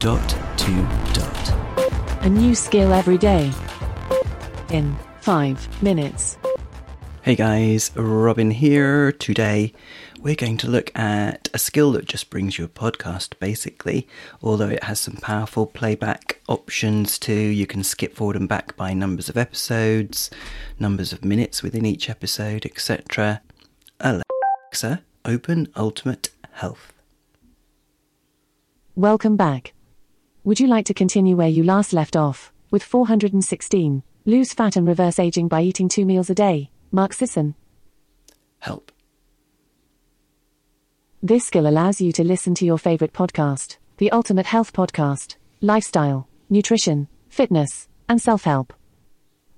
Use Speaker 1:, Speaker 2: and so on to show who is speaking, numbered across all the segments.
Speaker 1: Dot to dot.
Speaker 2: A new skill every day. In 5 minutes.
Speaker 1: Hey guys, Robin here. Today we're going to look at a skill that just brings you a podcast basically, although it has some powerful playback options too. You can skip forward and back by numbers of episodes, numbers of minutes within each episode, etc. Alexa, open Ultimate Health.
Speaker 2: Welcome back. Would you like to continue where you last left off, with 416? Lose fat and reverse aging by eating two meals a day. Mark Sisson.
Speaker 1: Help.
Speaker 2: This skill allows you to listen to your favorite podcast, the Ultimate Health Podcast, lifestyle, nutrition, fitness, and self help.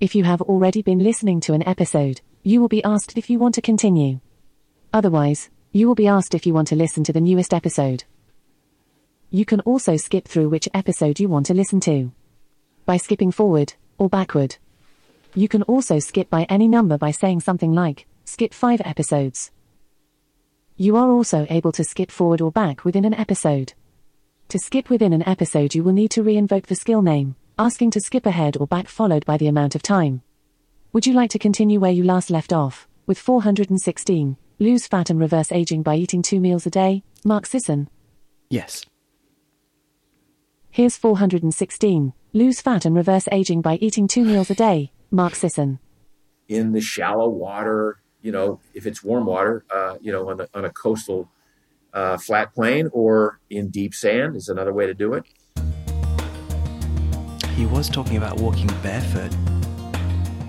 Speaker 2: If you have already been listening to an episode, you will be asked if you want to continue. Otherwise, you will be asked if you want to listen to the newest episode. You can also skip through which episode you want to listen to by skipping forward or backward. You can also skip by any number by saying something like, skip 5 episodes. You are also able to skip forward or back within an episode. To skip within an episode, you will need to re invoke the skill name, asking to skip ahead or back followed by the amount of time. Would you like to continue where you last left off, with 416, lose fat and reverse aging by eating two meals a day? Mark Sisson.
Speaker 1: Yes.
Speaker 2: Here's 416, lose fat and reverse aging by eating two meals a day? Mark Sisson.
Speaker 3: in the shallow water, you know, if it's warm water, uh, you know, on, the, on a coastal uh, flat plain or in deep sand is another way to do it.
Speaker 1: He was talking about walking barefoot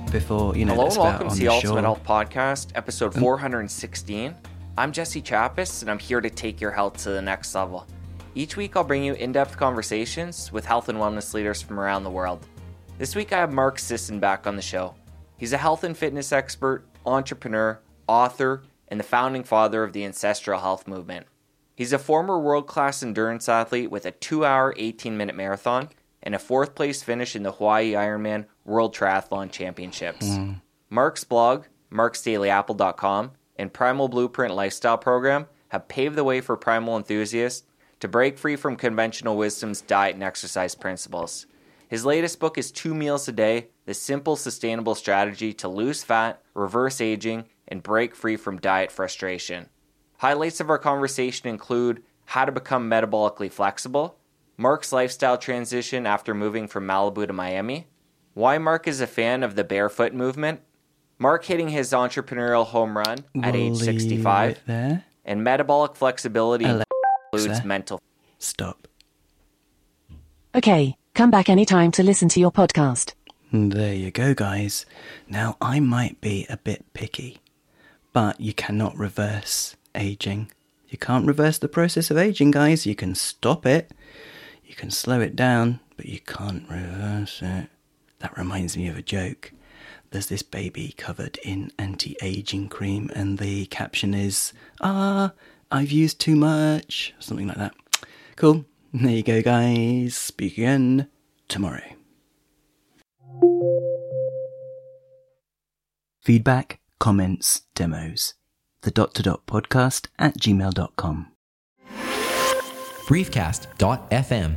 Speaker 1: before, you know,
Speaker 4: Hello and welcome to the
Speaker 1: the
Speaker 4: Ultimate
Speaker 1: shore.
Speaker 4: Health Podcast, episode 416. I'm Jesse Chappus, and I'm here to take your health to the next level. Each week, I'll bring you in depth conversations with health and wellness leaders from around the world. This week, I have Mark Sisson back on the show. He's a health and fitness expert, entrepreneur, author, and the founding father of the ancestral health movement. He's a former world class endurance athlete with a 2 hour, 18 minute marathon and a fourth place finish in the Hawaii Ironman World Triathlon Championships. Mm. Mark's blog, marksdailyapple.com, and Primal Blueprint Lifestyle Program have paved the way for primal enthusiasts to break free from conventional wisdom's diet and exercise principles. His latest book is Two Meals a Day The Simple, Sustainable Strategy to Lose Fat, Reverse Aging, and Break Free from Diet Frustration. Highlights of our conversation include how to become metabolically flexible, Mark's lifestyle transition after moving from Malibu to Miami, why Mark is a fan of the barefoot movement, Mark hitting his entrepreneurial home run at age
Speaker 1: We'll leave
Speaker 4: 65,
Speaker 1: it there.
Speaker 4: and metabolic flexibility. Includes mental
Speaker 1: Stop.
Speaker 2: Okay, come back anytime to listen to your podcast.
Speaker 1: There you go, guys. Now, I might be a bit picky, but you cannot reverse aging. You can't reverse the process of aging, guys. You can stop it, you can slow it down, but you can't reverse it. That reminds me of a joke. There's this baby covered in anti aging cream, and the caption is, Ah, I've used too much. Something like that. Cool. There you go, guys. Speak again tomorrow. Feedback, comments, demos. The dot to dot podcast at gmail.com.
Speaker 5: briefcast.fm